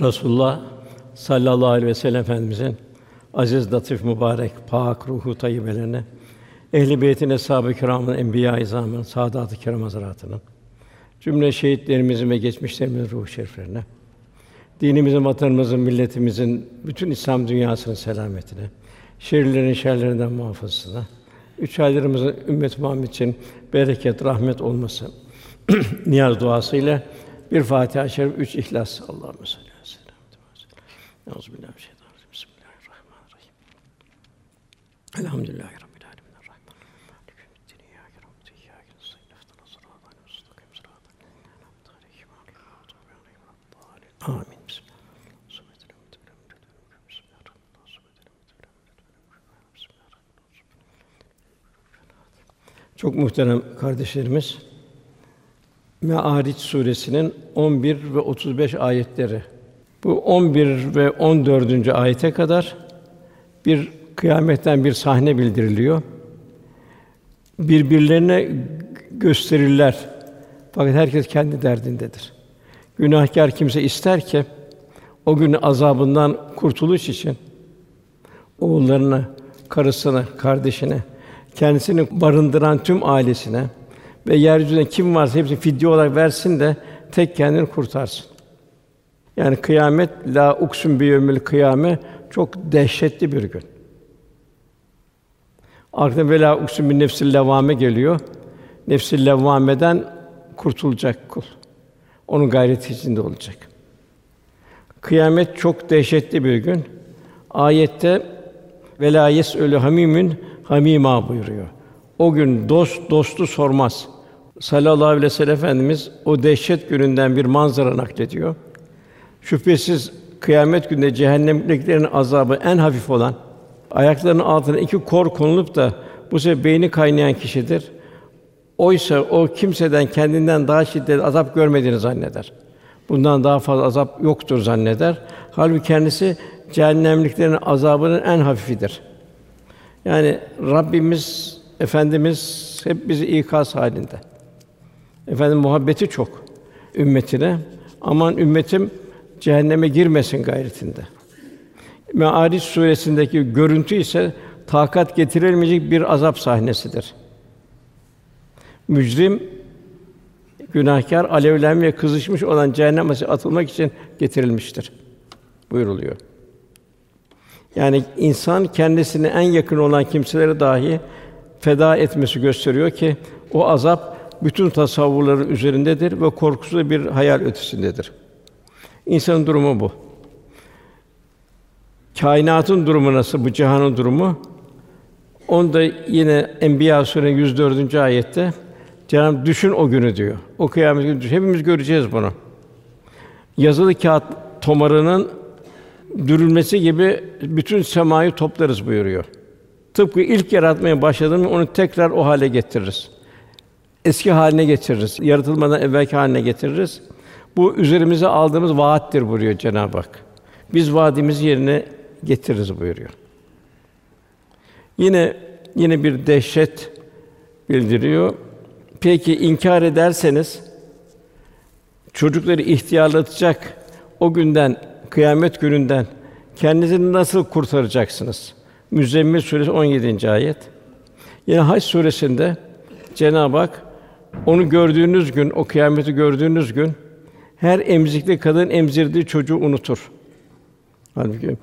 Resulullah sallallahu aleyhi ve sellem Efendimizin aziz, latif, mübarek, pak ruhu tayyibelerine, ehl-i beytin, eshab-ı kiramın, enbiya-i izamın, saadat-ı kiram hazretlerinin, cümle şehitlerimizin ve geçmişlerimizin ruhu şeriflerine, dinimizin, vatanımızın, milletimizin, bütün İslam dünyasının selametine, şerlerin şerlerinden muhafazasına, üç aylarımızın ümmet Muhammed için bereket, rahmet olması niyaz duasıyla bir Fatiha-i Şerif, üç İhlas. Allahümme salli aleyhi ve sellem. Euzubillahimineşşeytanirracim. Bismillahirrahmanirrahim. Elhamdülillahi rabbil veleddâllîn. Amin. Çok muhterem kardeşlerimiz, Me'aric suresinin 11 ve 35 ayetleri. Bu 11 ve 14. ayete kadar bir kıyametten bir sahne bildiriliyor. Birbirlerine gösterirler. Fakat herkes kendi derdindedir. Günahkar kimse ister ki o gün azabından kurtuluş için oğullarına, karısına, kardeşine, kendisini barındıran tüm ailesine ve yeryüzünde kim varsa hepsini fidye olarak versin de tek kendini kurtarsın. Yani kıyamet la uksun bi yevmil kıyame çok dehşetli bir gün. Arkada vela uksun bin nefsil levvame geliyor. Nefsil levvameden kurtulacak kul. Onun gayreti içinde olacak. Kıyamet çok dehşetli bir gün. Ayette vela ölü hamimün hamima buyuruyor. O gün dost dostu sormaz. Sallallahu aleyhi ve sellem Efendimiz o dehşet gününden bir manzara naklediyor. Şüphesiz kıyamet gününde cehennemliklerin azabı en hafif olan, ayaklarının altına iki kor konulup da bu sefer beyni kaynayan kişidir. Oysa o kimseden kendinden daha şiddetli azap görmediğini zanneder. Bundan daha fazla azap yoktur zanneder. Halbuki kendisi cehennemliklerin azabının en hafifidir. Yani Rabbimiz, Efendimiz hep bizi ikaz halinde. Efendim muhabbeti çok ümmetine. Aman ümmetim cehenneme girmesin gayretinde. Me'aric suresindeki görüntü ise takat getirilmeyecek bir azap sahnesidir. Mücrim günahkar alevlenmeye kızışmış olan cehennem atılmak için getirilmiştir. Buyuruluyor. Yani insan kendisine en yakın olan kimseleri dahi feda etmesi gösteriyor ki o azap bütün tasavvurları üzerindedir ve korkusu bir hayal ötesindedir. İnsanın durumu bu. Kainatın durumu nasıl bu cihanın durumu? Onda yine Enbiya Sûre 104. ayette Cenab-ı düşün o günü diyor. O kıyamet günü düşün. Hepimiz göreceğiz bunu. Yazılı kağıt tomarının dürülmesi gibi bütün semayı toplarız buyuruyor. Tıpkı ilk yaratmaya başladığında onu tekrar o hale getiririz. Eski haline getiririz. Yaratılmadan evvelki haline getiririz. Bu üzerimize aldığımız vaattir buyuruyor Cenab-ı Hak. Biz vaadimizi yerine getiririz buyuruyor. Yine yine bir dehşet bildiriyor. Peki inkar ederseniz çocukları ihtiyarlatacak o günden kıyamet gününden kendinizi nasıl kurtaracaksınız? Müzzemmil suresi 17. ayet. Yine Hac suresinde Cenab-ı Hak onu gördüğünüz gün, o kıyameti gördüğünüz gün her emzikli kadın emzirdiği çocuğu unutur. Halbuki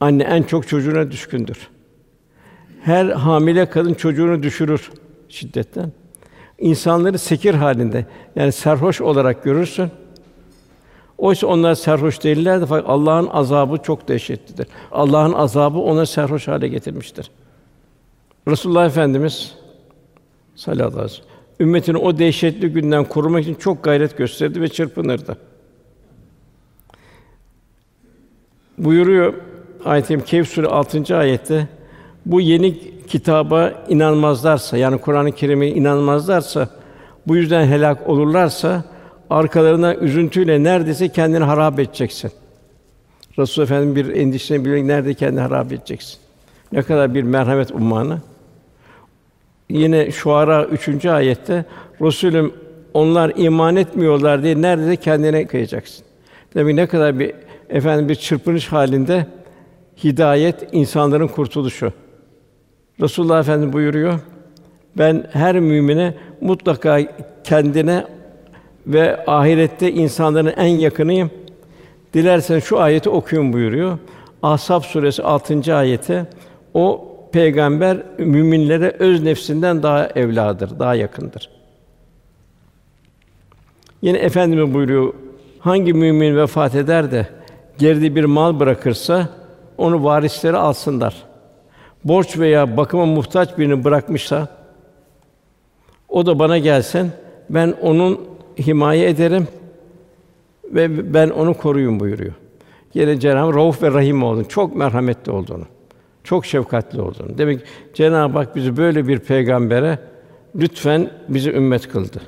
anne en çok çocuğuna düşkündür. Her hamile kadın çocuğunu düşürür şiddetten. İnsanları sekir halinde yani serhoş olarak görürsün. Oysa onlar serhoş değillerdi fakat Allah'ın azabı çok dehşetlidir. Allah'ın azabı ona serhoş hale getirmiştir. Resulullah Efendimiz sallallahu aleyhi ve sellem ümmetini o dehşetli günden korumak için çok gayret gösterdi ve çırpınırdı. Buyuruyor ayet-i Kehf Sûre 6. ayette bu yeni kitaba inanmazlarsa yani Kur'an-ı Kerim'e inanmazlarsa bu yüzden helak olurlarsa arkalarına üzüntüyle neredeyse kendini harap edeceksin. Resul Efendim bir endişesini biliyor, nerede kendini harap edeceksin. Ne kadar bir merhamet ummanı. Yine Şuara 3. ayette Resulüm onlar iman etmiyorlar diye neredeyse kendine kıyacaksın. Demek ne kadar bir efendim bir çırpınış halinde hidayet insanların kurtuluşu. Resulullah Efendimiz buyuruyor. Ben her mümine mutlaka kendine ve ahirette insanların en yakınıyım. Dilersen şu ayeti okuyun buyuruyor. Ahzab suresi 6. ayete o peygamber müminlere öz nefsinden daha evladır, daha yakındır. Yine efendimiz buyuruyor. Hangi mümin vefat eder de geride bir mal bırakırsa onu varisleri alsınlar. Borç veya bakıma muhtaç birini bırakmışsa o da bana gelsin. Ben onun himaye ederim ve ben onu koruyun buyuruyor. Yine Cenab-ı Rauf ve Rahim olduğunu, çok merhametli olduğunu, çok şefkatli olduğunu. Demek ki Cenab-ı Hak bizi böyle bir peygambere lütfen bizi ümmet kıldı.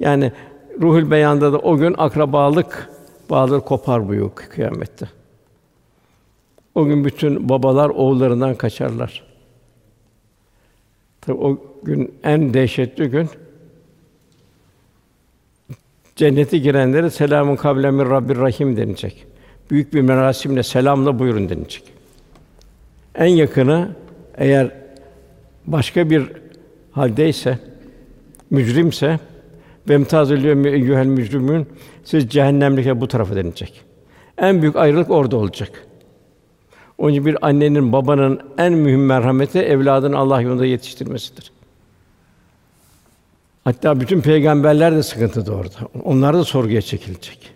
Yani Ruhul Beyan'da da o gün akrabalık bağları kopar buyuruyor kıyamette. O gün bütün babalar oğullarından kaçarlar. Tabi o gün en dehşetli gün. Cennete girenlere selamun kavlen Rabbir Rahim denilecek. Büyük bir merasimle selamla buyurun denilecek. En yakını eğer başka bir haldeyse, mücrimse ve imtazülüyor eyyuhel mücrimün siz cehennemlike bu tarafa denilecek. En büyük ayrılık orada olacak. Onun için bir annenin, babanın en mühim merhameti evladını Allah yolunda yetiştirmesidir. Hatta bütün peygamberler de sıkıntıda orada. Onlar da sorguya çekilecek.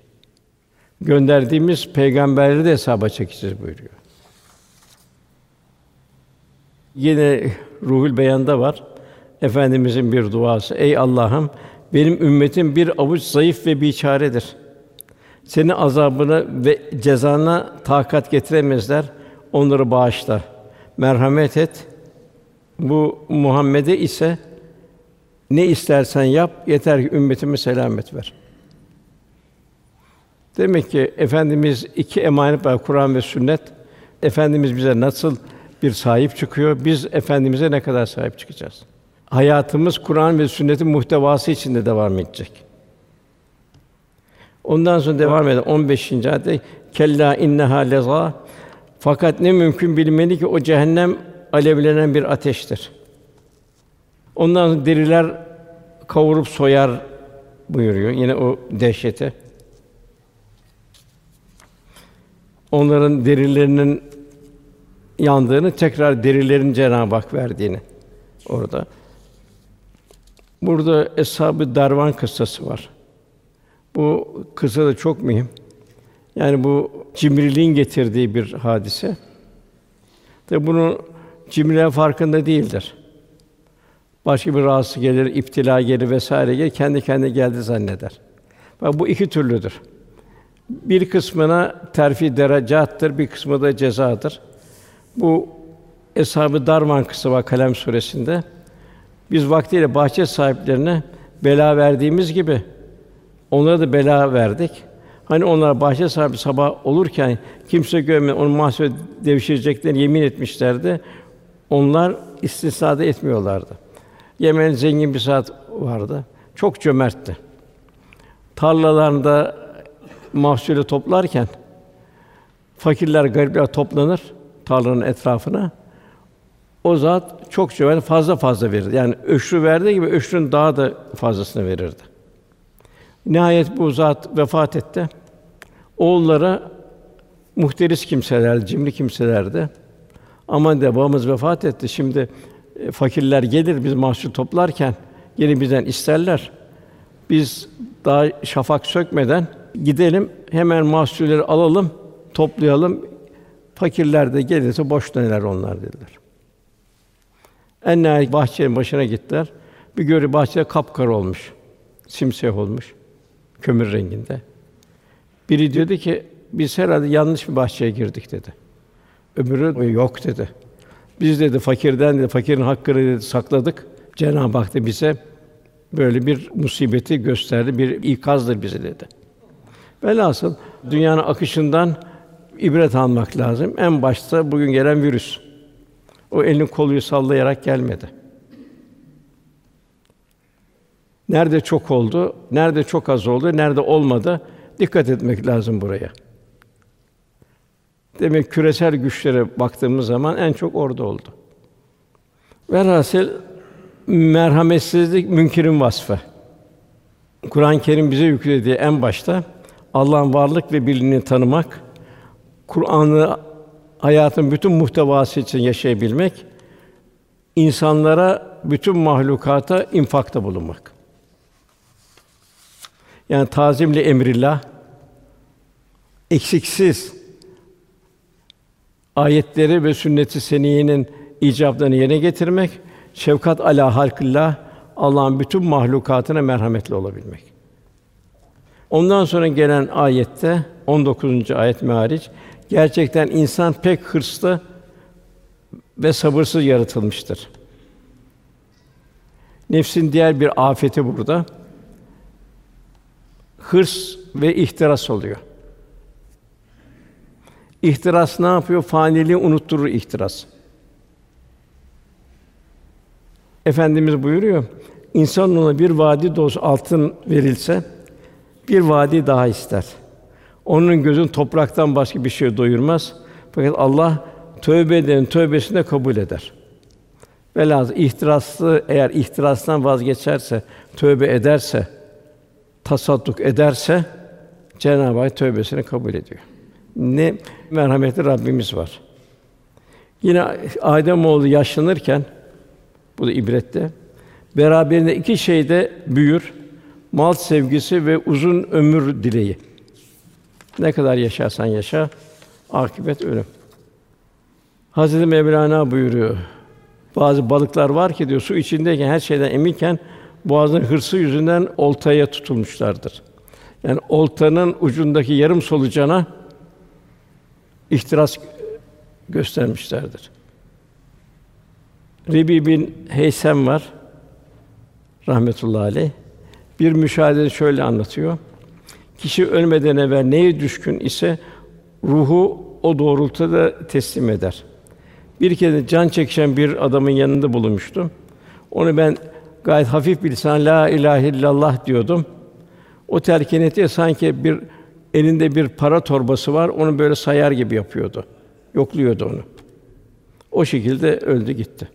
Gönderdiğimiz peygamberleri de hesaba çekeceğiz buyuruyor. Yine Ruhul Beyan'da var. Efendimizin bir duası. Ey Allah'ım benim ümmetim bir avuç zayıf ve biçaredir. Senin azabını ve cezana takat getiremezler. Onları bağışla. Merhamet et. Bu Muhammed'e ise ne istersen yap, yeter ki ümmetime selamet ver. Demek ki efendimiz iki emanet var Kur'an ve sünnet. Efendimiz bize nasıl bir sahip çıkıyor? Biz efendimize ne kadar sahip çıkacağız? Hayatımız Kur'an ve sünnetin muhtevası içinde devam edecek. Ondan sonra devam eden 15. ayette kella inneha leza fakat ne mümkün bilmeli ki o cehennem alevlenen bir ateştir. Ondan sonra deriler kavurup soyar buyuruyor. Yine o dehşete. Onların derilerinin yandığını tekrar derilerin Cenab-ı Hak verdiğini orada. Burada Eshab-ı Darvan kıssası var. Bu kıssa da çok mühim. Yani bu cimriliğin getirdiği bir hadise. Tabi bunu cimriye farkında değildir. Başka bir rahatsız gelir, iptila gelir vesaire gelir, kendi kendine geldi zanneder. Bak bu iki türlüdür. Bir kısmına terfi derecattır, bir kısmı da cezadır. Bu Eshab-ı Darman kısa var Kalem suresinde. Biz vaktiyle bahçe sahiplerine bela verdiğimiz gibi onlara da bela verdik. Hani onlar bahçe sahibi sabah olurken kimse görmeden onu mahsul devşireceklerini yemin etmişlerdi. Onlar istisna etmiyorlardı. Yemen zengin bir saat vardı. Çok cömertti. Tarlalarında mahsulü toplarken fakirler, garipler toplanır tarlanın etrafına. O zat çok cömert, fazla fazla verirdi. Yani öşrü verdiği gibi öşrün daha da fazlasını verirdi. Nihayet bu zat vefat etti. Oğullara muhteris kimseler, cimri kimselerdi. Aman de babamız vefat etti. Şimdi e, fakirler gelir biz mahsul toplarken yine bizden isterler. Biz daha şafak sökmeden gidelim hemen mahsulleri alalım, toplayalım. Fakirler de gelirse boş döner onlar dediler. En nihayet bahçenin başına gittiler. Bir görü bahçe kapkara olmuş. Simsiyah olmuş. Kömür renginde. Biri diyordu ki biz herhalde yanlış bir bahçeye girdik dedi. Öbürü yok dedi. Biz dedi fakirden dedi fakirin hakkını dedi sakladık. Cenab-ı Hak da bize böyle bir musibeti gösterdi, bir ikazdır bize dedi. Velhasıl dünyanın akışından ibret almak lazım. En başta bugün gelen virüs. O elini koluyu sallayarak gelmedi. Nerede çok oldu, nerede çok az oldu, nerede olmadı dikkat etmek lazım buraya. Demek küresel güçlere baktığımız zaman en çok orada oldu. Velhasıl merhametsizlik münkirin vasfı. Kur'an-ı Kerim bize yüklediği en başta Allah'ın varlık ve birliğini tanımak, Kur'an'ı hayatın bütün muhtevası için yaşayabilmek, insanlara, bütün mahlukata infakta bulunmak. Yani tazimli emrillah, eksiksiz ayetleri ve sünnet-i seniyenin icablarını yerine getirmek, şefkat ala halkillah, Allah'ın bütün mahlukatına merhametli olabilmek. Ondan sonra gelen ayette 19. ayet meariç gerçekten insan pek hırslı ve sabırsız yaratılmıştır. Nefsin diğer bir afeti burada. Hırs ve ihtiras oluyor. İhtiras ne yapıyor? Faniliği unutturur ihtiras. Efendimiz buyuruyor, insan ona bir vadi dolusu altın verilse, bir vadi daha ister. Onun gözün topraktan başka bir şey doyurmaz. Fakat Allah tövbe edenin tövbesini de kabul eder. Velhâsıl ihtiraslı eğer ihtirastan vazgeçerse, tövbe ederse, tasadduk ederse Cenab-ı Hak tövbesini kabul ediyor. Ne merhametli Rabbimiz var. Yine Adem oğlu yaşlanırken bu da ibrette. Beraberinde iki şey de büyür. Mal sevgisi ve uzun ömür dileği. Ne kadar yaşarsan yaşa, akıbet ölüm. Hazreti Mevlana buyuruyor. Bazı balıklar var ki diyor su içindeyken her şeyden eminken boğazın hırsı yüzünden oltaya tutulmuşlardır. Yani oltanın ucundaki yarım solucana ihtiras göstermişlerdir. Rebi bin Heysem var rahmetullahi aleyh. Bir müşahede şöyle anlatıyor. Kişi ölmeden evvel neye düşkün ise ruhu o doğrultuda teslim eder. Bir kez can çekişen bir adamın yanında bulunmuştum. Onu ben gayet hafif bir lisan la ilahe illallah diyordum. O telkin etti sanki bir elinde bir para torbası var, onu böyle sayar gibi yapıyordu. Yokluyordu onu. O şekilde öldü gitti.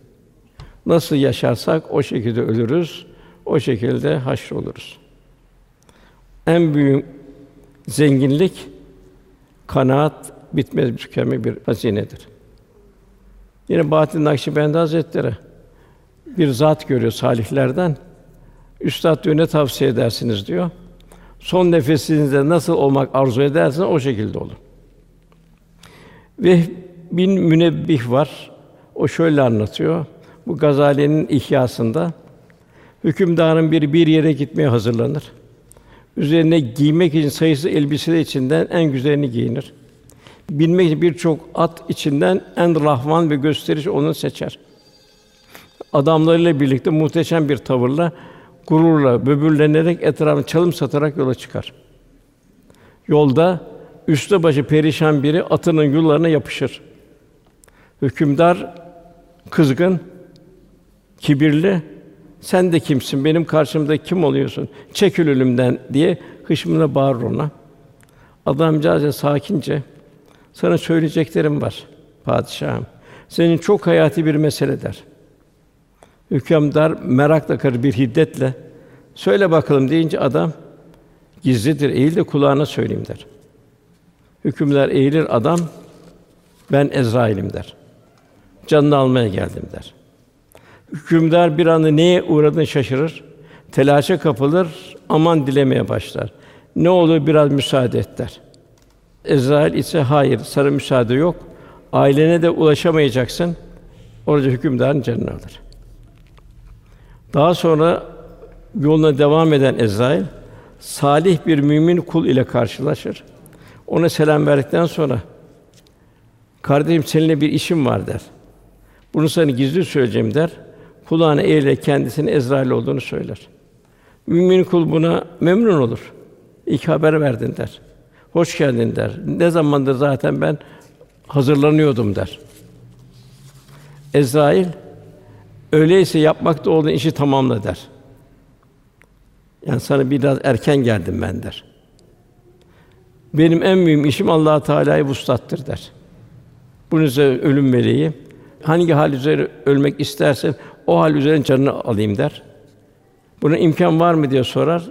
Nasıl yaşarsak o şekilde ölürüz, o şekilde haşr oluruz. En büyük zenginlik kanaat bitmez tükenme bir hazinedir. Yine Bahattin Nakşibendi Hazretleri bir zat görüyor salihlerden. Üstad diyor ne tavsiye edersiniz diyor. Son nefesinizde nasıl olmak arzu ederseniz o şekilde olun. Ve bin münebbih var. O şöyle anlatıyor. Bu Gazali'nin ihyasında hükümdarın biri bir yere gitmeye hazırlanır. Üzerine giymek için sayısı elbiseler içinden en güzelini giyinir. Bilmek için birçok at içinden en rahvan ve gösteriş onu seçer. Adamlarıyla birlikte muhteşem bir tavırla, gururla, böbürlenerek etrafını çalım satarak yola çıkar. Yolda üstte başı perişan biri atının yullarına yapışır. Hükümdar kızgın, kibirli, sen de kimsin? Benim karşımda kim oluyorsun? Çekil ölümden diye hışmına bağırır ona. Adamcağız sakince sana söyleyeceklerim var padişahım. Senin çok hayati bir mesele der. Hükümdar merakla karı bir hiddetle söyle bakalım deyince adam gizlidir eğil de kulağına söyleyeyim der. Hükümdar eğilir adam ben Ezrail'im der. Canını almaya geldim der. Hükümdar bir anda neye uğradığını şaşırır. Telaşa kapılır, aman dilemeye başlar. Ne olur biraz müsaade et der. Ezrail ise hayır, sana müsaade yok. Ailene de ulaşamayacaksın. Orada hükümdarın canını alır. Daha sonra yoluna devam eden Ezrail salih bir mümin kul ile karşılaşır. Ona selam verdikten sonra kardeşim seninle bir işim var der. Bunu sana gizli söyleyeceğim der. Kulağına eğilerek kendisinin Ezrail olduğunu söyler. Mümin kul buna memnun olur. İlk haber verdin der. Hoş geldin der. Ne zamandır zaten ben hazırlanıyordum der. Ezrail öyleyse yapmakta olduğun işi tamamla der. Yani sana biraz erken geldim ben der. Benim en mühim işim Allah Teala'yı vuslattır der. Bunun üzerine ölüm meleği hangi hal üzere ölmek isterse o hal üzerine canını alayım der. Buna imkan var mı diye sorar.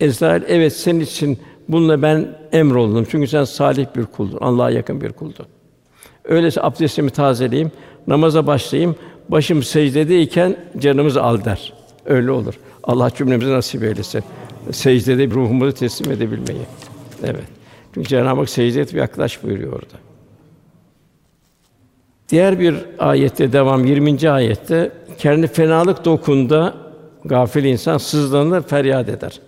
Ezrail evet senin için bununla ben emroldum. Çünkü sen salih bir kuldun. Allah'a yakın bir kuldun. Öyleyse abdestimi tazeleyeyim, namaza başlayayım. Başım secdedeyken canımızı al der. Öyle olur. Allah cümlemize nasip eylesin. Secdede ruhumuzu teslim edebilmeyi. Evet. Çünkü Cenab-ı Hak secde et ve yaklaş buyuruyor orada. Diğer bir ayette devam 20. ayette kendi fenalık dokunda gafil insan sızlanır, feryat eder.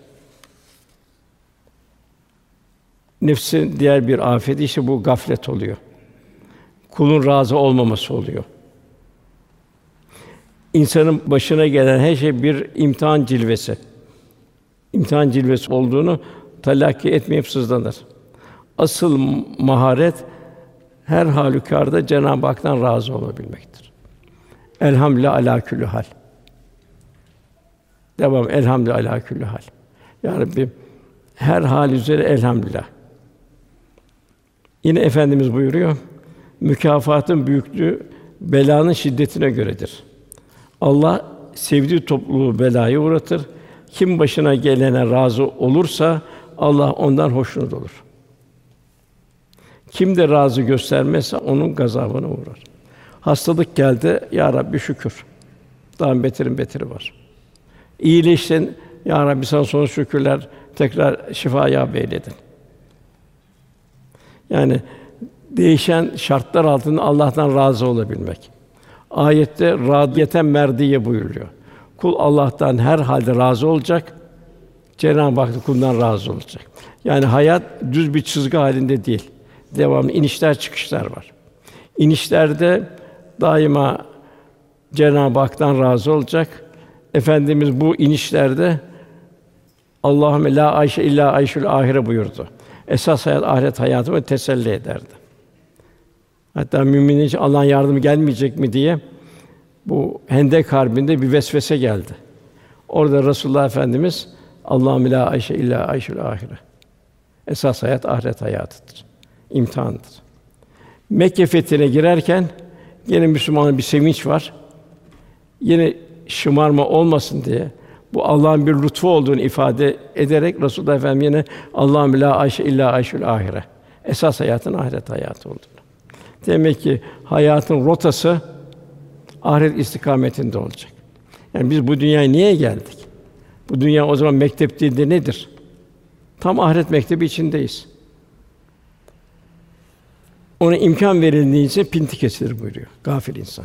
Nefsin diğer bir afeti işte bu gaflet oluyor. Kulun razı olmaması oluyor. İnsanın başına gelen her şey bir imtihan cilvesi. İmtihan cilvesi olduğunu telakki etmeyip sızlanır. Asıl maharet her halükarda Cenab-ı Hak'tan razı olabilmektir. Elhamdülillah ala küllü hal. Devam elhamdülillah ala küllü hal. Ya Rabbi her hal üzere elhamdülillah. Yine efendimiz buyuruyor. Mükafatın büyüklüğü belanın şiddetine göredir. Allah sevdiği topluluğu belayı uğratır. Kim başına gelene razı olursa Allah ondan hoşnut olur. Kim de razı göstermezse onun gazabına uğrar. Hastalık geldi, ya Rabbi şükür. Daha beterin beteri var. İyileştin, ya Rabbi sana son şükürler, tekrar şifaya beyledin. Yani değişen şartlar altında Allah'tan razı olabilmek. Ayette radiyeten merdiye buyuruyor. Kul Allah'tan her halde razı olacak. Cenab-ı Hak kulundan razı olacak. Yani hayat düz bir çizgi halinde değil. Devamlı inişler çıkışlar var. İnişlerde daima Cenab-ı Hak'tan razı olacak. Efendimiz bu inişlerde Allahümme la ayşe illa ayşul ahire buyurdu. Esas hayat ahiret hayatımı teselli ederdi. Hatta müminin için Allah'ın yardımı gelmeyecek mi diye bu Hendek harbinde bir vesvese geldi. Orada Resulullah Efendimiz Allahümme la ayşe illa ayşul ahire. Esas hayat ahiret hayatıdır. İmtihandır. Mekke fethine girerken yine Müslümanın bir sevinç var. Yine şımarma olmasın diye bu Allah'ın bir lütfu olduğunu ifade ederek Resulullah Efendimiz yine Allahümme la ayşe illa ayşul ahire. Esas hayatın ahiret hayatı olduğunu. Demek ki hayatın rotası ahiret istikametinde olacak. Yani biz bu dünyaya niye geldik? Bu dünya o zaman mektep değil de nedir? Tam ahiret mektebi içindeyiz. Ona imkan verildiğince pinti kesilir buyuruyor. Gafil insan.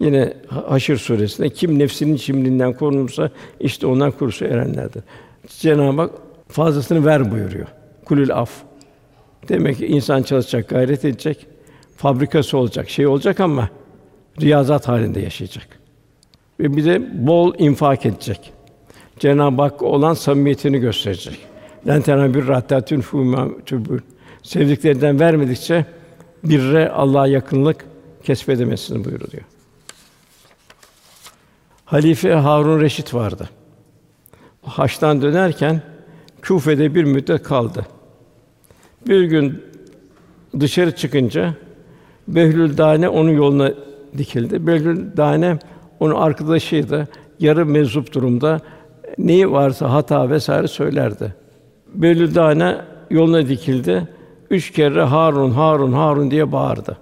Yine Haşr suresinde kim nefsinin çimliğinden korunursa işte ondan kurusu erenlerdir. Cenab-ı Hak fazlasını ver buyuruyor. Kulül af. Demek ki insan çalışacak, gayret edecek, fabrikası olacak, şey olacak ama riyazat halinde yaşayacak. Ve bir de bol infak edecek. Cenab-ı Hak olan samimiyetini gösterecek. Len tenabir rahtatun fûmâ tübül. Sevdiklerinden vermedikçe birre Allah'a yakınlık kesbedemezsiniz buyuruyor. Halife Harun Reşit vardı. Haçtan dönerken Küfe'de bir müddet kaldı. Bir gün dışarı çıkınca Behlül Dane onun yoluna dikildi. Behlül Dane onun arkadaşıydı. Yarı meczup durumda neyi varsa hata vesaire söylerdi. Behlül Dane yoluna dikildi. Üç kere Harun, Harun, Harun diye bağırdı.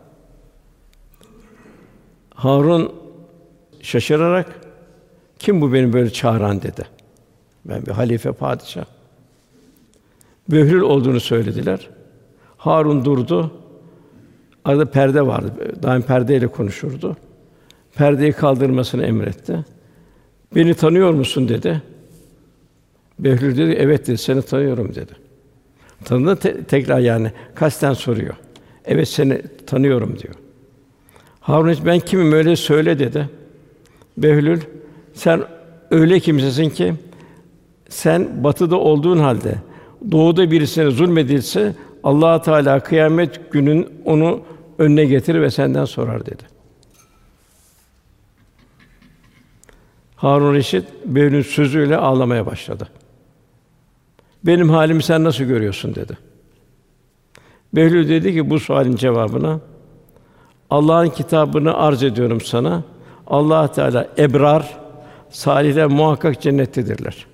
Harun şaşırarak kim bu beni böyle çağıran dedi. Ben bir halife padişah. Behlül olduğunu söylediler. Harun durdu. Arada perde vardı. Daim perdeyle konuşurdu. Perdeyi kaldırmasını emretti. Beni tanıyor musun dedi. Behlül dedi, evet dedi, seni tanıyorum dedi. Tanıdı te- tekrar yani kasten soruyor. Evet seni tanıyorum diyor. Harun ben kimim öyle söyle dedi. Behlül sen öyle kimsesin ki sen batıda olduğun halde doğuda birisine zulmedilse Allah Teala kıyamet günün onu önüne getirir ve senden sorar dedi. Harun Reşit Behlül'ün sözüyle ağlamaya başladı. Benim halimi sen nasıl görüyorsun dedi. Behlül dedi ki bu sualin cevabına Allah'ın kitabını arz ediyorum sana. Allah Teala ebrar, salihler muhakkak cennettedirler.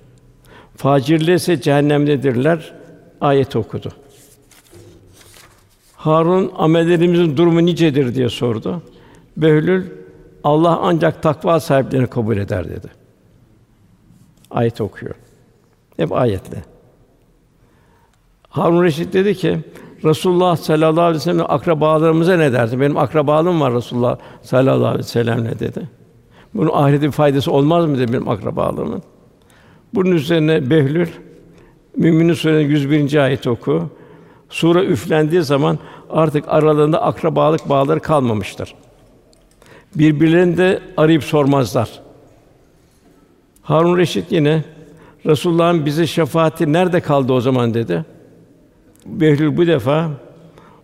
Facirler ise cehennemdedirler. Ayet okudu. Harun amellerimizin durumu nicedir diye sordu. Behlül Allah ancak takva sahiplerini kabul eder dedi. Ayet okuyor. Hep ayetle. Harun Reşit dedi ki Resulullah sallallahu aleyhi ve sellem akrabalarımıza ne dersin? Benim akrabalığım var Resulullah sallallahu aleyhi ve sellemle dedi. Bunun ahirete faydası olmaz mı dedi benim akrabalığımın. Bunun üzerine Behlül Mü'minin Sûre'nin 101. ayeti oku. Sure üflendiği zaman artık aralarında akrabalık bağları kalmamıştır. Birbirlerini de arayıp sormazlar. Harun Reşit yine Resulullah'ın bize şefaati nerede kaldı o zaman dedi. Behlül bu defa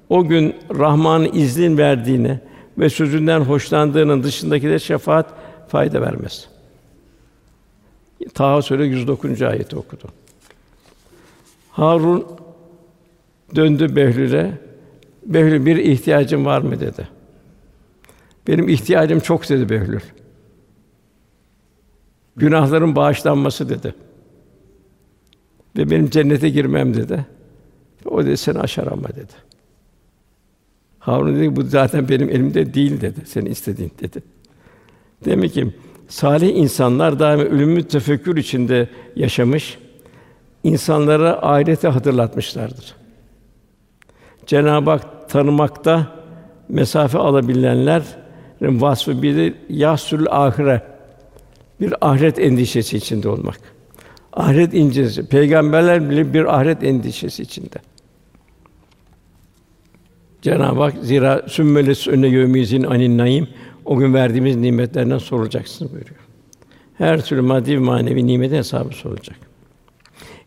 o gün Rahman'ın izin verdiğini ve sözünden hoşlandığının dışındaki de şefaat fayda vermez. Taha Sûre 109. ayeti okudu. Harun döndü Behlül'e. Behlül bir ihtiyacın var mı dedi. Benim ihtiyacım çok dedi Behlül. Günahların bağışlanması dedi. Ve benim cennete girmem dedi. O dedi seni aşar ama dedi. Harun dedi bu zaten benim elimde değil dedi. Seni istediğin dedi. Demek ki salih insanlar daima ölümü tefekkür içinde yaşamış, insanlara ahireti hatırlatmışlardır. Cenab-ı Hak tanımakta mesafe alabilenlerin vasfı bir yasül ahire bir ahiret endişesi içinde olmak. Ahiret incesi. Peygamberler bile bir ahiret endişesi içinde. Cenab-ı Hak zira sümmeles önüne yevmizin anin naim o gün verdiğimiz nimetlerden sorulacaksınız buyuruyor. Her türlü maddi ve manevi nimetin hesabı sorulacak.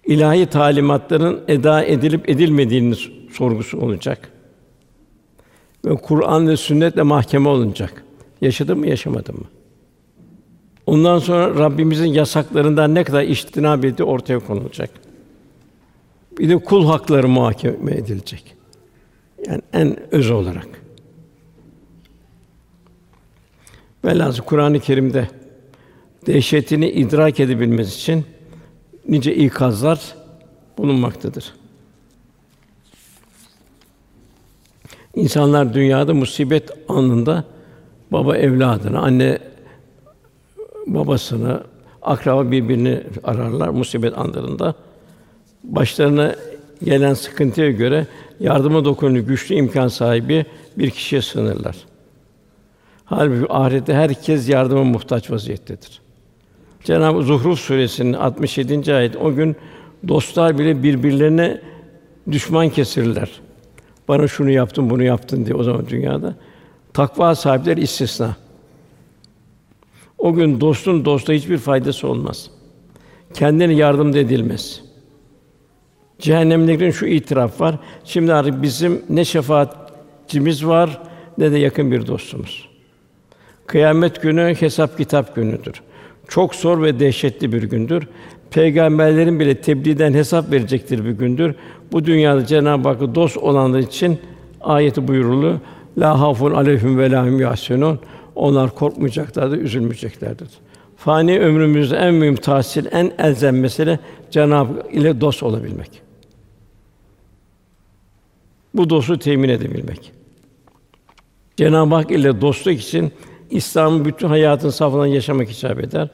İlahi talimatların eda edilip edilmediğinin sorgusu olacak. Ve Kur'an ve sünnetle mahkeme olunacak. Yaşadın mı, yaşamadın mı? Ondan sonra Rabbimizin yasaklarından ne kadar iştinab ettiği ortaya konulacak. Bir de kul hakları muhakeme edilecek. Yani en öz olarak. Velhâsıl Kur'an-ı Kerim'de dehşetini idrak edebilmesi için nice ikazlar bulunmaktadır. İnsanlar dünyada musibet anında baba evladını, anne babasını, akraba birbirini ararlar musibet anlarında. Başlarına gelen sıkıntıya göre yardıma dokunan güçlü imkan sahibi bir kişiye sığınırlar. Halbuki ahirette herkes yardıma muhtaç vaziyettedir. Cenab-ı Zuhruf suresinin 67. ayet o gün dostlar bile birbirlerine düşman kesirler. Bana şunu yaptın, bunu yaptın diye o zaman dünyada. Takva sahipler istisna. O gün dostun dosta hiçbir faydası olmaz. Kendine yardım edilmez. Cehennemliklerin şu itiraf var. Şimdi artık bizim ne şefaatçimiz var ne de yakın bir dostumuz. Kıyamet günü hesap kitap günüdür. Çok zor ve dehşetli bir gündür. Peygamberlerin bile tebliğden hesap verecektir bir gündür. Bu dünyada Cenab-ı Hakk'a dost olanlar için ayeti buyurulu la hafun aleyhim ve la hum Onlar korkmayacaklardır, üzülmeyeceklerdir. Fani ömrümüzde en mühim tahsil, en elzem mesele Cenab-ı ile dost olabilmek. Bu dostu temin edebilmek. Cenab-ı Hak ile dostluk için İslam'ın bütün hayatın safından yaşamak icap eder.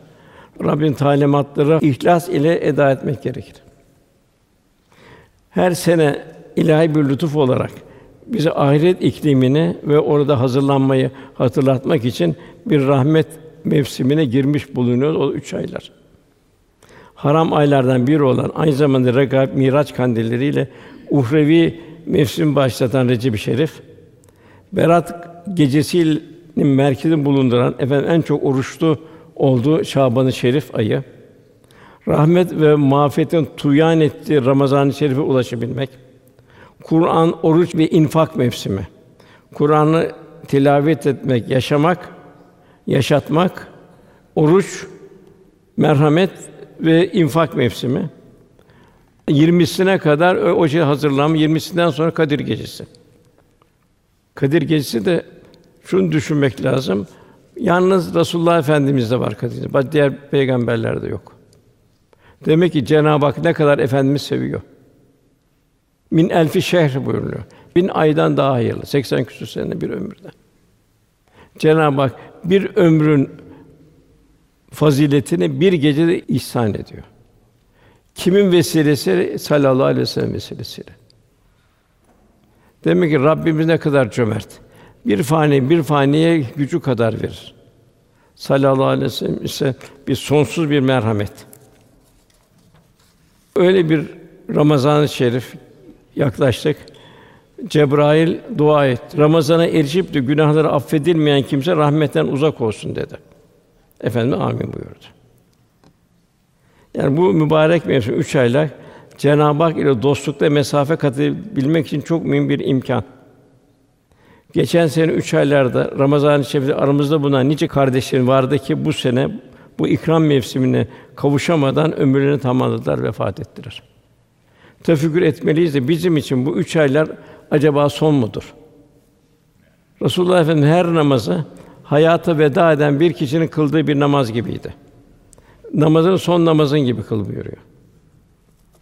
Rabbin talimatları ihlas ile eda etmek gerekir. Her sene ilahi bir lütuf olarak bize ahiret iklimini ve orada hazırlanmayı hatırlatmak için bir rahmet mevsimine girmiş bulunuyoruz o üç aylar. Haram aylardan biri olan aynı zamanda Regab Miraç kandilleriyle uhrevi mevsim başlatan Recep-i Şerif Berat gecesiyle merkezini bulunduran efendim en çok oruçlu olduğu Şaban-ı Şerif ayı. Rahmet ve mağfiretin tuyan ettiği Ramazan-ı Şerif'e ulaşabilmek. Kur'an, oruç ve infak mevsimi. Kur'an'ı tilavet etmek, yaşamak, yaşatmak, oruç, merhamet ve infak mevsimi. 20'sine kadar o, şey hazırlanma, 20'sinden sonra Kadir Gecesi. Kadir Gecesi de şunu düşünmek lazım. Yalnız Resulullah Efendimiz'de var Kadir Gecesi. Diğer peygamberlerde yok. Demek ki Cenab-ı Hak ne kadar efendimiz seviyor. Min elfi şehr buyuruyor. Bin aydan daha hayırlı. 80 küsur sene bir ömürde. Cenab-ı Hak bir ömrün faziletini bir gecede ihsan ediyor. Kimin vesilesi? Sallallahu aleyhi ve sellem vesilesiyle. Demek ki Rabbimiz ne kadar cömert. Bir fani bir faniye gücü kadar verir. Sallallahu aleyhi ve sellem ise bir sonsuz bir merhamet. Öyle bir Ramazan-ı Şerif yaklaştık. Cebrail dua et. Ramazana erişip de günahları affedilmeyen kimse rahmetten uzak olsun dedi. Efendim amin buyurdu. Yani bu mübarek mevsim üç aylar Cenab-ı Hak ile dostlukta mesafe kat bilmek için çok mühim bir imkan. Geçen sene üç aylarda Ramazan-ı aramızda bulunan nice kardeşlerin vardı ki bu sene bu ikram mevsimine kavuşamadan ömürlerini tamamladılar, vefat ettiler. Tefekkür etmeliyiz de bizim için bu üç aylar acaba son mudur? Resulullah Efendimiz her namazı hayata veda eden bir kişinin kıldığı bir namaz gibiydi. Namazın son namazın gibi kıl buyuruyor.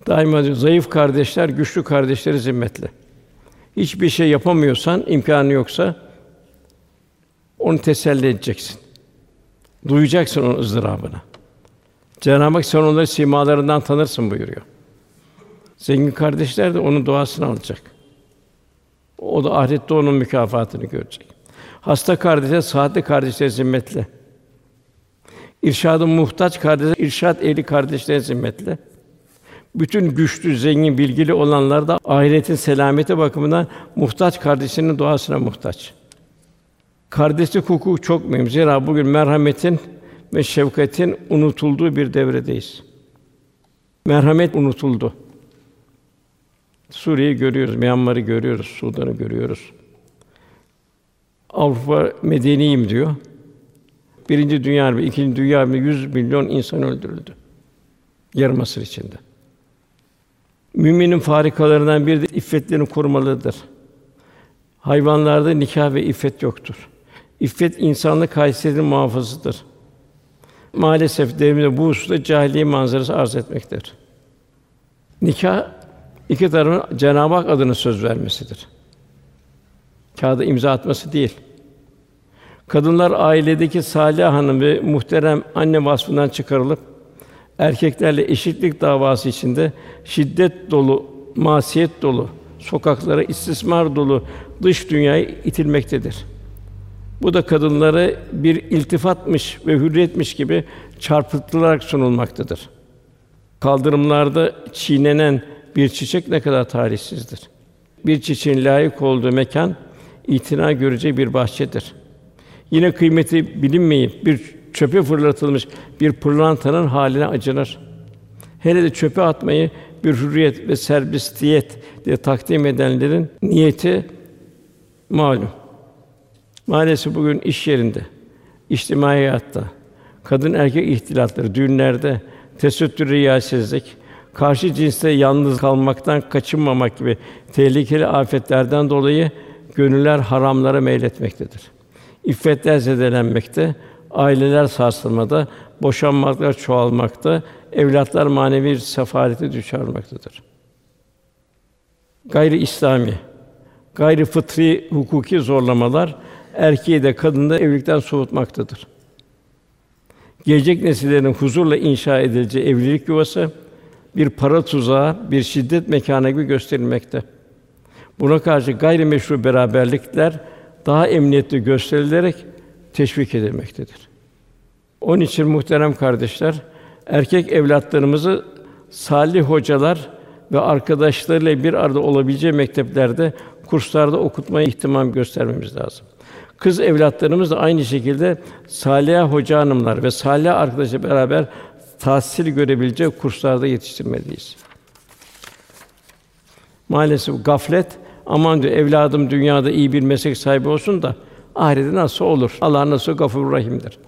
Daima diyor, zayıf kardeşler güçlü kardeşleri zimmetli. Hiçbir şey yapamıyorsan, imkanı yoksa onu teselli edeceksin. Duyacaksın onun ızdırabını. Cenab-ı Hak sen onları simalarından tanırsın buyuruyor. Zengin kardeşler de onun duasını alacak. O da ahirette onun mükafatını görecek. Hasta kardeşe, sıhhatli kardeşler zimmetli. İrşadı muhtaç kardeşler, irşat ehli kardeşler zimmetli. Bütün güçlü, zengin, bilgili olanlar da ahiretin selameti bakımından muhtaç kardeşinin duasına muhtaç. Kardeşlik hukuku çok mühim. Zira bugün merhametin ve şefkatin unutulduğu bir devredeyiz. Merhamet unutuldu. Suriye'yi görüyoruz, Myanmar'ı görüyoruz, Sudan'ı görüyoruz. Avrupa medeniyim diyor. Birinci Dünya Harbi, ikinci Dünya Harbi 100 milyon insan öldürüldü. Yarım asır içinde. Müminin farikalarından biri de iffetlerini korumalıdır. Hayvanlarda nikah ve iffet yoktur. İffet insanlık haysiyetinin muhafazıdır. Maalesef devrimde bu hususta cahiliye manzarası arz etmektedir. Nikah iki tarafın Cenab-ı Hak adına söz vermesidir. Kağıda imza atması değil. Kadınlar ailedeki salih hanım ve muhterem anne vasfından çıkarılıp erkeklerle eşitlik davası içinde şiddet dolu, masiyet dolu, sokaklara istismar dolu dış dünyaya itilmektedir. Bu da kadınlara bir iltifatmış ve hürriyetmiş gibi çarpıtılarak sunulmaktadır. Kaldırımlarda çiğnenen bir çiçek ne kadar tarihsizdir. Bir çiçeğin layık olduğu mekan itina göreceği bir bahçedir. Yine kıymeti bilinmeyip bir çöpe fırlatılmış bir pırlantanın haline acınır. Hele de çöpe atmayı bir hürriyet ve serbestiyet diye takdim edenlerin niyeti malum. Maalesef bugün iş yerinde, içtimai hayatta, kadın erkek ihtilatları, düğünlerde, tesettür riyasizlik, karşı cinste yalnız kalmaktan kaçınmamak gibi tehlikeli afetlerden dolayı gönüller haramlara meyletmektedir. İffetler zedelenmekte, aileler sarsılmada, boşanmalar çoğalmakta, evlatlar manevi sefalete düşer olmaktadır. Gayri İslami, gayri fıtri hukuki zorlamalar erkeği de kadını da evlilikten soğutmaktadır. Gelecek nesillerin huzurla inşa edileceği evlilik yuvası bir para tuzağı, bir şiddet mekanı gibi gösterilmekte. Buna karşı gayrimeşru beraberlikler daha emniyetli gösterilerek teşvik edilmektedir. Onun için muhterem kardeşler, erkek evlatlarımızı salih hocalar ve arkadaşlarıyla bir arada olabileceği mekteplerde, kurslarda okutmaya ihtimam göstermemiz lazım. Kız evlatlarımız da aynı şekilde salih hoca hanımlar ve salih arkadaşla beraber tahsil görebilecek kurslarda yetiştirmeliyiz. Maalesef gaflet aman diyor evladım dünyada iyi bir meslek sahibi olsun da ahirette nasıl olur? Allah nasıl Gafur Rahim'dir.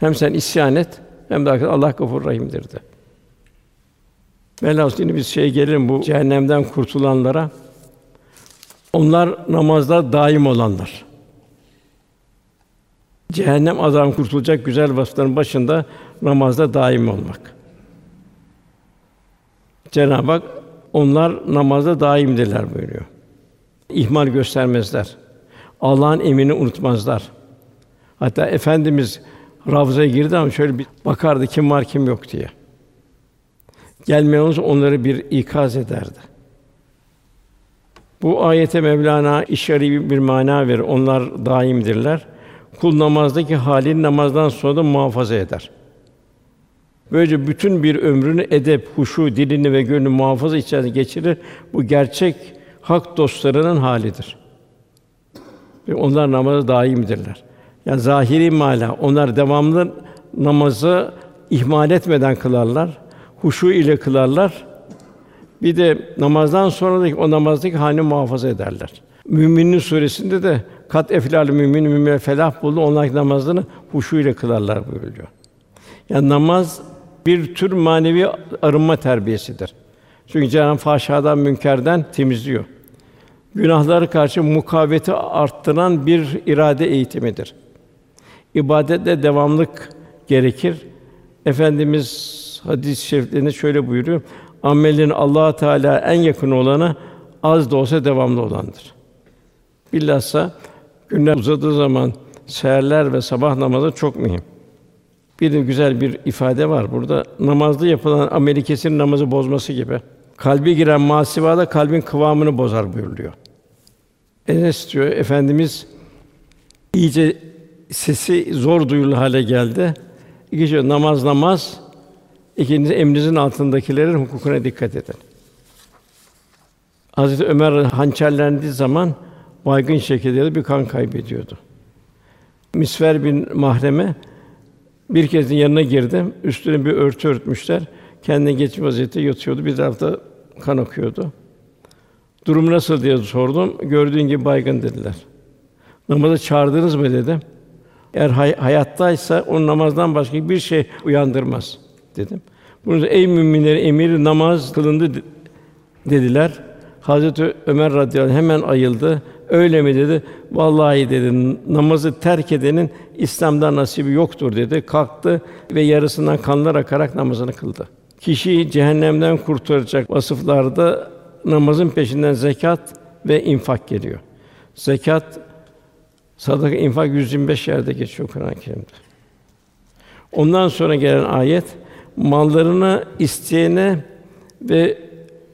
Hem sen isyan et hem de Allah Gafur Rahim'dir de. Velhâsıl yine biz şey gelelim bu cehennemden kurtulanlara. Onlar namazda daim olanlar. Cehennem azabından kurtulacak güzel vasıfların başında namazda daim olmak. Cenab-ı Hak onlar namazda daimdirler buyuruyor. İhmal göstermezler. Allah'ın emrini unutmazlar. Hatta efendimiz Ravza'ya girdi ama şöyle bir bakardı kim var kim yok diye. Gelmeyen olursa onları bir ikaz ederdi. Bu ayete Mevlana işari bir mana verir. Onlar daimdirler. Kul namazdaki halini namazdan sonra da muhafaza eder. Böylece bütün bir ömrünü edep, huşu, dilini ve gönlünü muhafaza içerisinde geçirir. Bu gerçek hak dostlarının halidir. Ve onlar namazı daimdirler. Yani zahiri mala onlar devamlı namazı ihmal etmeden kılarlar. Huşu ile kılarlar. Bir de namazdan sonra da o namazdaki halini muhafaza ederler. Müminin suresinde de kat eflal mümin mümin felah buldu. Onlar namazını huşu ile kılarlar buyuruyor. Yani namaz bir tür manevi arınma terbiyesidir. Çünkü Cenab-ı fahşadan, münkerden temizliyor. Günahlara karşı mukaveti arttıran bir irade eğitimidir. İbadette devamlık gerekir. Efendimiz hadis-i şeriflerinde şöyle buyuruyor: Amelin Allah Teala en yakın olanı az da olsa devamlı olandır. Bilhassa günler uzadığı zaman seherler ve sabah namazı çok mühim. Bir de güzel bir ifade var burada. Namazda yapılan ameli kesin namazı bozması gibi. Kalbi giren masiva da kalbin kıvamını bozar buyuruluyor. Enes diyor efendimiz iyice sesi zor duyulur hale geldi. İki namaz namaz, İkincisi emrinizin altındakilerin hukukuna dikkat edin. Hazreti Ömer hançerlendiği zaman baygın şekilde bir kan kaybediyordu. Misver bin Mahreme bir kez yanına girdim. Üstüne bir örtü örtmüşler. Kendine geçmiş vaziyette yatıyordu. Bir tarafta kan akıyordu. Durum nasıl diye sordum. Gördüğün gibi baygın dediler. Namaza çağırdınız mı dedim. Eğer hay- hayattaysa o namazdan başka bir şey uyandırmaz dedim. Bunu ey müminlerin emiri namaz kılındı dediler. Hazreti Ömer radıyallahu anh hemen ayıldı. Öyle mi dedi? Vallahi dedi. Namazı terk edenin İslam'dan nasibi yoktur dedi. Kalktı ve yarısından kanlar akarak namazını kıldı. Kişiyi cehennemden kurtaracak vasıflarda namazın peşinden zekat ve infak geliyor. Zekat, sadaka, infak 125 yerde geçiyor Kur'an-ı Kerim'de. Ondan sonra gelen ayet mallarını isteyene ve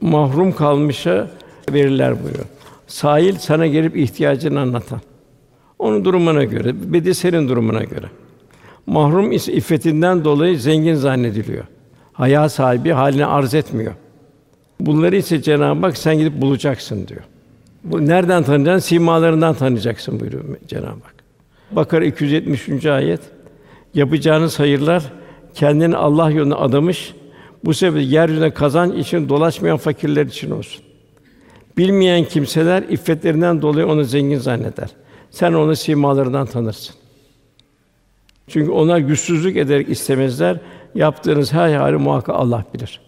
mahrum kalmışa verirler buyuruyor. Sahil sana gelip ihtiyacını anlatan. Onun durumuna göre, senin durumuna göre. Mahrum ise iffetinden dolayı zengin zannediliyor. Haya sahibi haline arz etmiyor. Bunları ise Cenab-ı Hak sen gidip bulacaksın diyor. Bu nereden tanıyacaksın? Simalarından tanıyacaksın buyuruyor Cenab-ı Hak. Bakara 273. ayet. Yapacağınız hayırlar kendini Allah yoluna adamış, bu sebeple yeryüzünde kazanç için dolaşmayan fakirler için olsun. Bilmeyen kimseler iffetlerinden dolayı onu zengin zanneder. Sen onu simalarından tanırsın. Çünkü onlar güçsüzlük ederek istemezler. Yaptığınız her hali muhakkak Allah bilir.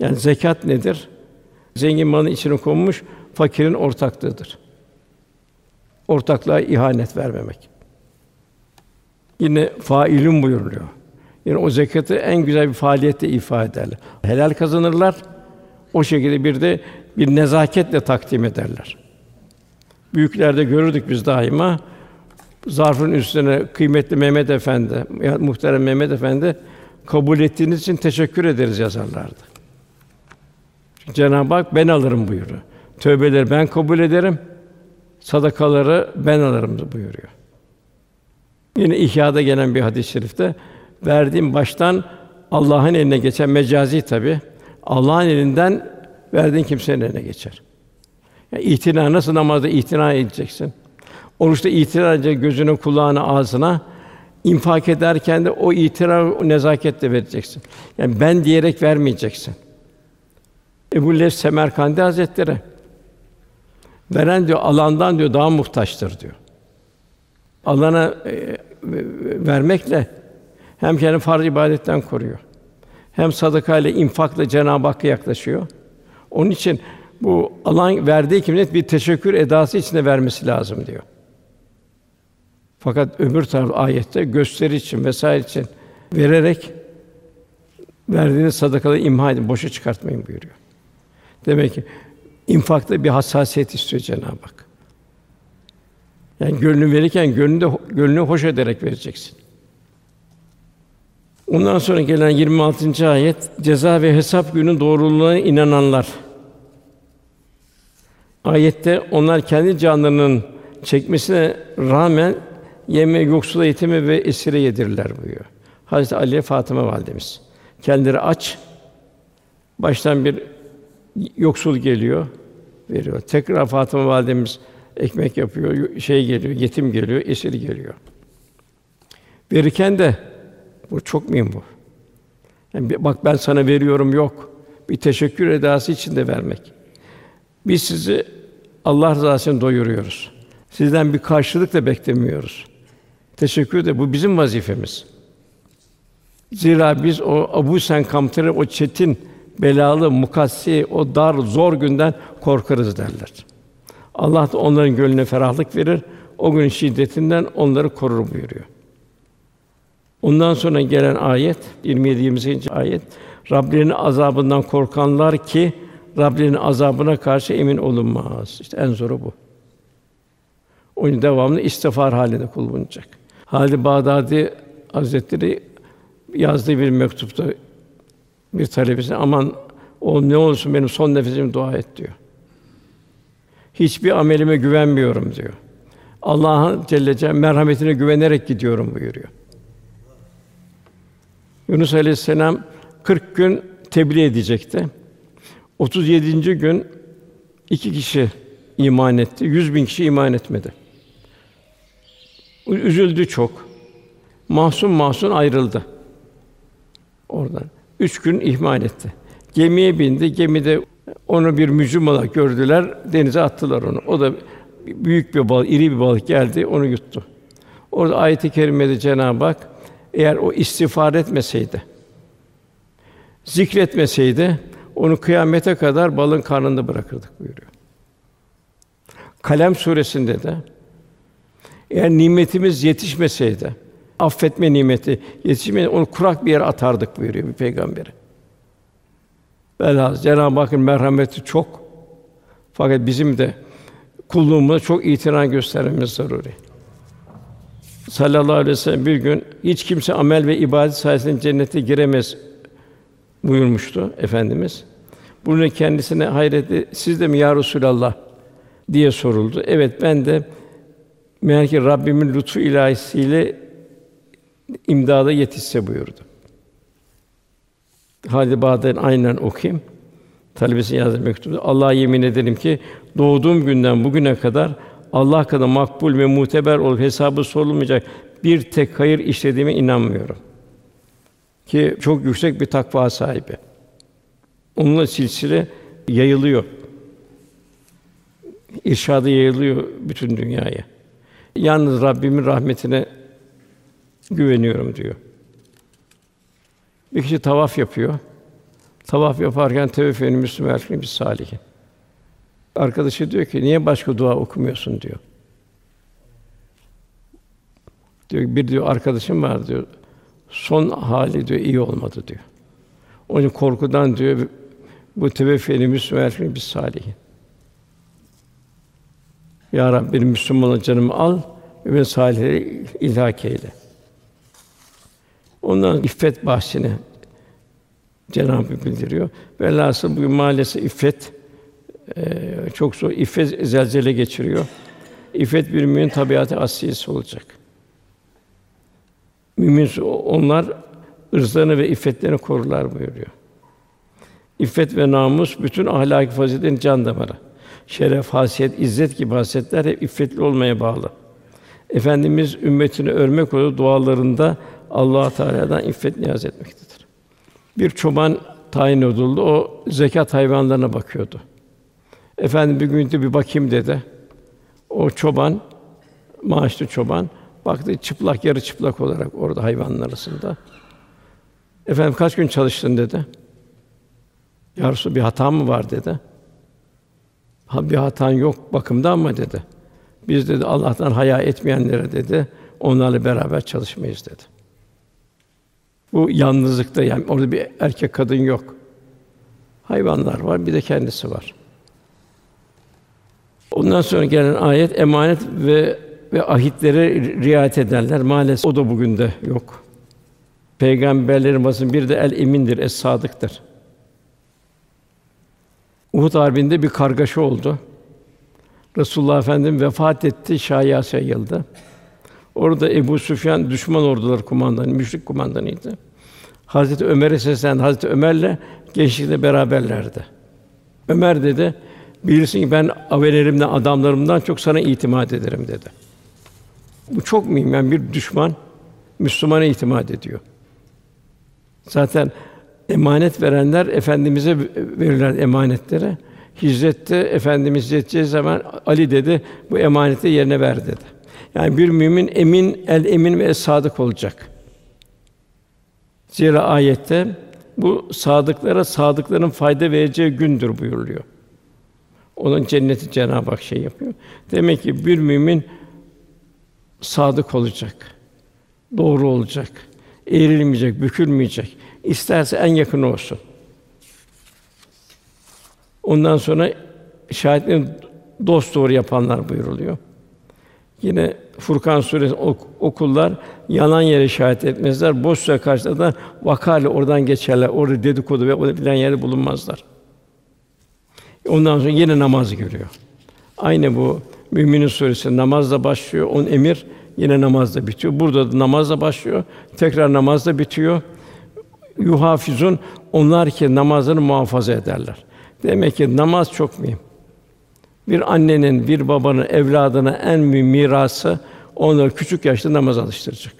Yani zekat nedir? Zengin malın içine konmuş fakirin ortaklığıdır. Ortaklığa ihanet vermemek. Yine failun buyuruluyor. Yani o zekatı en güzel bir faaliyette ifade ederler. Helal kazanırlar. O şekilde bir de bir nezaketle takdim ederler. Büyüklerde görürdük biz daima zarfın üstüne kıymetli Mehmet Efendi ya muhterem Mehmet Efendi kabul ettiğiniz için teşekkür ederiz yazarlardı. Cenab-ı Hak ben alırım buyuruyor. Tövbeleri ben kabul ederim. Sadakaları ben alırım buyuruyor. Yine İhya'da gelen bir hadis-i şerifte verdiğim baştan Allah'ın eline geçen mecazi tabi Allah'ın elinden verdiğin kimsenin eline geçer. Yani itina nasıl namazda itina edeceksin? Oruçta itina edecek gözüne, kulağına, ağzına infak ederken de o itina, o nezaketle vereceksin. Yani ben diyerek vermeyeceksin. Ebu Lev Semerkandi Hazretleri veren diyor alandan diyor daha muhtaçtır diyor. Allah'a e, vermekle hem kendi farz ibadetten koruyor. Hem sadakayla, infakla Cenab-ı Hakk'a yaklaşıyor. Onun için bu alan verdiği kimlet bir teşekkür edası içinde vermesi lazım diyor. Fakat öbür taraf ayette gösteri için vesaire için vererek verdiğiniz sadakaları imha edin, boşa çıkartmayın buyuruyor. Demek ki infakta bir hassasiyet istiyor Cenab-ı Hak. Yani gönlünü verirken gönlünü de gönlünü hoş ederek vereceksin. Ondan sonra gelen 26. ayet ceza ve hesap günü doğruluğuna inananlar. Ayette onlar kendi canlarının çekmesine rağmen yeme yoksula yetime ve esire yedirler buyuruyor. Hazreti Ali Fatıma validemiz. Kendileri aç. Baştan bir yoksul geliyor, veriyor. Tekrar Fatıma validemiz ekmek yapıyor, şey geliyor, yetim geliyor, esir geliyor. Verirken de bu çok mühim bu. Yani bak ben sana veriyorum yok. Bir teşekkür edası içinde vermek. Biz sizi Allah rızası için doyuruyoruz. Sizden bir karşılık da beklemiyoruz. Teşekkür de bu bizim vazifemiz. Zira biz o Abu Sen Kamter'i o çetin, belalı, mukassi, o dar, zor günden korkarız derler. Allah da onların gönlüne ferahlık verir. O gün şiddetinden onları korur buyuruyor. Ondan sonra gelen ayet 27 28. ayet Rablerinin azabından korkanlar ki Rablerinin azabına karşı emin olunmaz. İşte en zoru bu. Onun devamlı istiğfar halinde kul bulunacak. Halid Bağdadi Hazretleri yazdığı bir mektupta bir talebesine aman o ne olsun benim son nefesim dua et diyor. Hiçbir amelime güvenmiyorum diyor. Allah'ın Celle Celle merhametine güvenerek gidiyorum buyuruyor. Yunus Aleyhisselam 40 gün tebliğ edecekti. 37. gün iki kişi iman etti. Yüz bin kişi iman etmedi. Üzüldü çok. Mahzun mahzun ayrıldı. Oradan. Üç gün ihmal etti. Gemiye bindi. Gemide onu bir mücrim olarak gördüler. Denize attılar onu. O da büyük bir balık, iri bir balık geldi, onu yuttu. Orada ayet-i kerimede Cenab-ı Hak eğer o istiğfar etmeseydi, zikretmeseydi, onu kıyamete kadar balın karnında bırakırdık buyuruyor. Kalem suresinde de eğer nimetimiz yetişmeseydi, affetme nimeti yetişmeyeni onu kurak bir yere atardık buyuruyor bir peygamberi. Velhâsıl Cenab-ı Hakk'ın merhameti çok. Fakat bizim de kulluğumuza çok itina göstermemiz zaruri. Sallallahu aleyhi ve sellem bir gün hiç kimse amel ve ibadet sayesinde cennete giremez buyurmuştu efendimiz. Bunun kendisine hayretti. Siz de mi ya Resulallah diye soruldu. Evet ben de meğer ki Rabbimin lütfu ilahisiyle imdada yetişse buyurdu. Halid Bağdat'ın aynen okuyayım. Talebesi yazdığı mektubunda Allah'a yemin ederim ki doğduğum günden bugüne kadar Allah kadar makbul ve muteber olup hesabı sorulmayacak bir tek hayır işlediğime inanmıyorum. Ki çok yüksek bir takva sahibi. Onunla silsile yayılıyor. İrşadı yayılıyor bütün dünyaya. Yalnız Rabbimin rahmetine güveniyorum diyor. Bir kişi tavaf yapıyor. Tavaf yaparken teveffeni Müslüman bir salihin. Arkadaşı diyor ki niye başka dua okumuyorsun diyor. Diyor bir diyor arkadaşım var diyor. Son hali diyor iyi olmadı diyor. Onun korkudan diyor bu teveffeni Müslüman bir salihin. Ya Rabbi benim Müslüman canımı al ve salihleri ilhak eyle. Ondan iffet bahsini Cenab-ı Hak bildiriyor. Velhasıl bugün maalesef iffet e, çok zor. İffet zelzele geçiriyor. İffet bir mümin tabiatı asliyesi olacak. Mümin onlar ırzlarını ve iffetlerini korurlar buyuruyor. İffet ve namus bütün ahlaki faziletlerin can damarı. Şeref, hasiyet, izzet gibi hasiyetler hep iffetli olmaya bağlı. Efendimiz ümmetini örmek olarak dualarında Allah Teala'dan iffet niyaz etmektedir. Bir çoban tayin edildi. O zekat hayvanlarına bakıyordu. Efendim bir gün de bir bakayım dedi. O çoban maaşlı çoban baktı çıplak yarı çıplak olarak orada hayvanlar arasında. Efendim kaç gün çalıştın dedi. Ya Resulallah, bir hata mı var dedi. Ha bir hatan yok bakımda ama dedi. Biz dedi Allah'tan haya etmeyenlere dedi onlarla beraber çalışmayız dedi. Bu yalnızlıkta yani orada bir erkek kadın yok. Hayvanlar var, bir de kendisi var. Ondan sonra gelen ayet emanet ve ve ahitlere riayet ederler. Maalesef o da bugün de yok. Peygamberlerin vasfı bir de el emindir, es sadıktır. Uhud Harbi'nde bir kargaşa oldu. Resulullah Efendimiz vefat etti, şayiası yayıldı. Orada Ebu Süfyan düşman ordular kumandanı, müşrik kumandanıydı. Hazreti Ömer'e seslendi. Hazreti Ömer'le gençlikte beraberlerdi. Ömer dedi, bilirsin ki ben avelerimden, adamlarımdan çok sana itimat ederim dedi. Bu çok mühim. Yani bir düşman Müslümana itimat ediyor. Zaten emanet verenler efendimize verirler emanetlere. Hicrette efendimiz hicret zaman Ali dedi bu emaneti yerine ver dedi. Yani bir mümin emin, el emin ve sadık olacak. Zira ayette bu sadıklara sadıkların fayda vereceği gündür buyuruluyor. Onun cenneti Cenab-ı Hak şey yapıyor. Demek ki bir mümin sadık olacak. Doğru olacak. Eğrilmeyecek, bükülmeyecek. İsterse en yakın olsun. Ondan sonra şahitlerin dost doğru yapanlar buyuruluyor. Yine Furkan suresi ok- okullar yalan yere şahit etmezler. Boş söze karşı da vakale oradan geçerler. Orada dedikodu ve bilen yerde bulunmazlar. Ondan sonra yine namaz görüyor. Aynı bu Müminin suresi namazla başlıyor. On emir yine namazla bitiyor. Burada da namazla başlıyor. Tekrar namazla bitiyor. Yuhafizun onlar ki namazını muhafaza ederler. Demek ki namaz çok mühim. Bir annenin, bir babanın evladına en mühim mirası onları küçük yaşta namaz alıştıracak.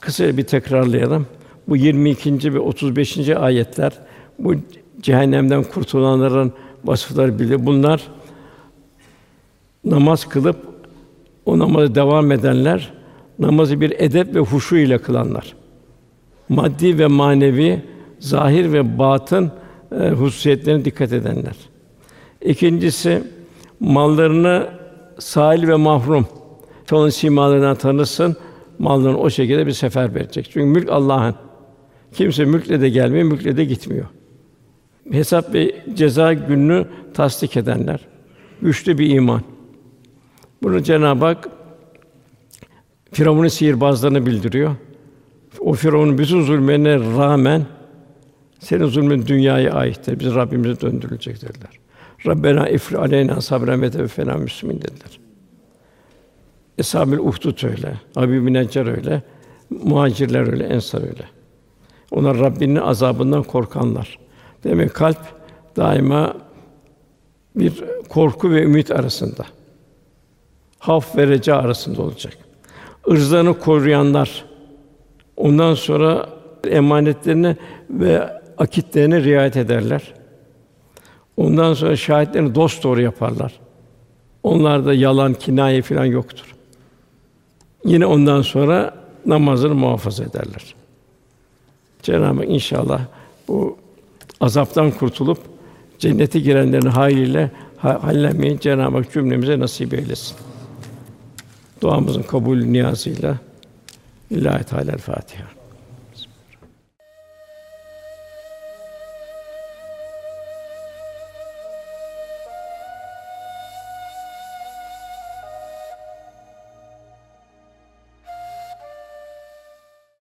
Kısaca bir tekrarlayalım. Bu 22. ve 35. ayetler bu cehennemden kurtulanların vasıfları bile bunlar namaz kılıp o namazı devam edenler namazı bir edep ve huşu ile kılanlar. Maddi ve manevi, zahir ve batın e, hususiyetlerine dikkat edenler. İkincisi mallarını sahil ve mahrum onun simalarından tanırsın, mallarını o şekilde bir sefer verecek. Çünkü mülk Allah'ın. Kimse mülkle de gelmiyor, mülkle de gitmiyor. Hesap ve ceza gününü tasdik edenler. Güçlü bir iman. Bunu Cenab-ı Hak Firavun'un sihirbazlarını bildiriyor. O Firavun'un bütün zulmlerine rağmen senin zulmün dünyaya aittir. Biz Rabbimize döndürülecek dediler. Rabbena ifri aleyna sabren ve tevfena müslimin dediler. Eshab-ül Uhdud öyle, Habib bin Neccar öyle, muhacirler öyle, ensar öyle. Onlar Rabbinin azabından korkanlar. Demek kalp daima bir korku ve ümit arasında. Haf ve reca arasında olacak. Irzlarını koruyanlar, ondan sonra emanetlerine ve akitlerine riayet ederler. Ondan sonra şahitlerini dost doğru yaparlar. Onlarda yalan, kinaye filan yoktur. Yine ondan sonra namazını muhafaza ederler. Cenab-ı Hak inşallah bu azaptan kurtulup cennete girenlerin haliyle hallenmeyi Cenab-ı Hak cümlemize nasip eylesin. Duamızın kabul niyazıyla İlahi Teala Fatiha.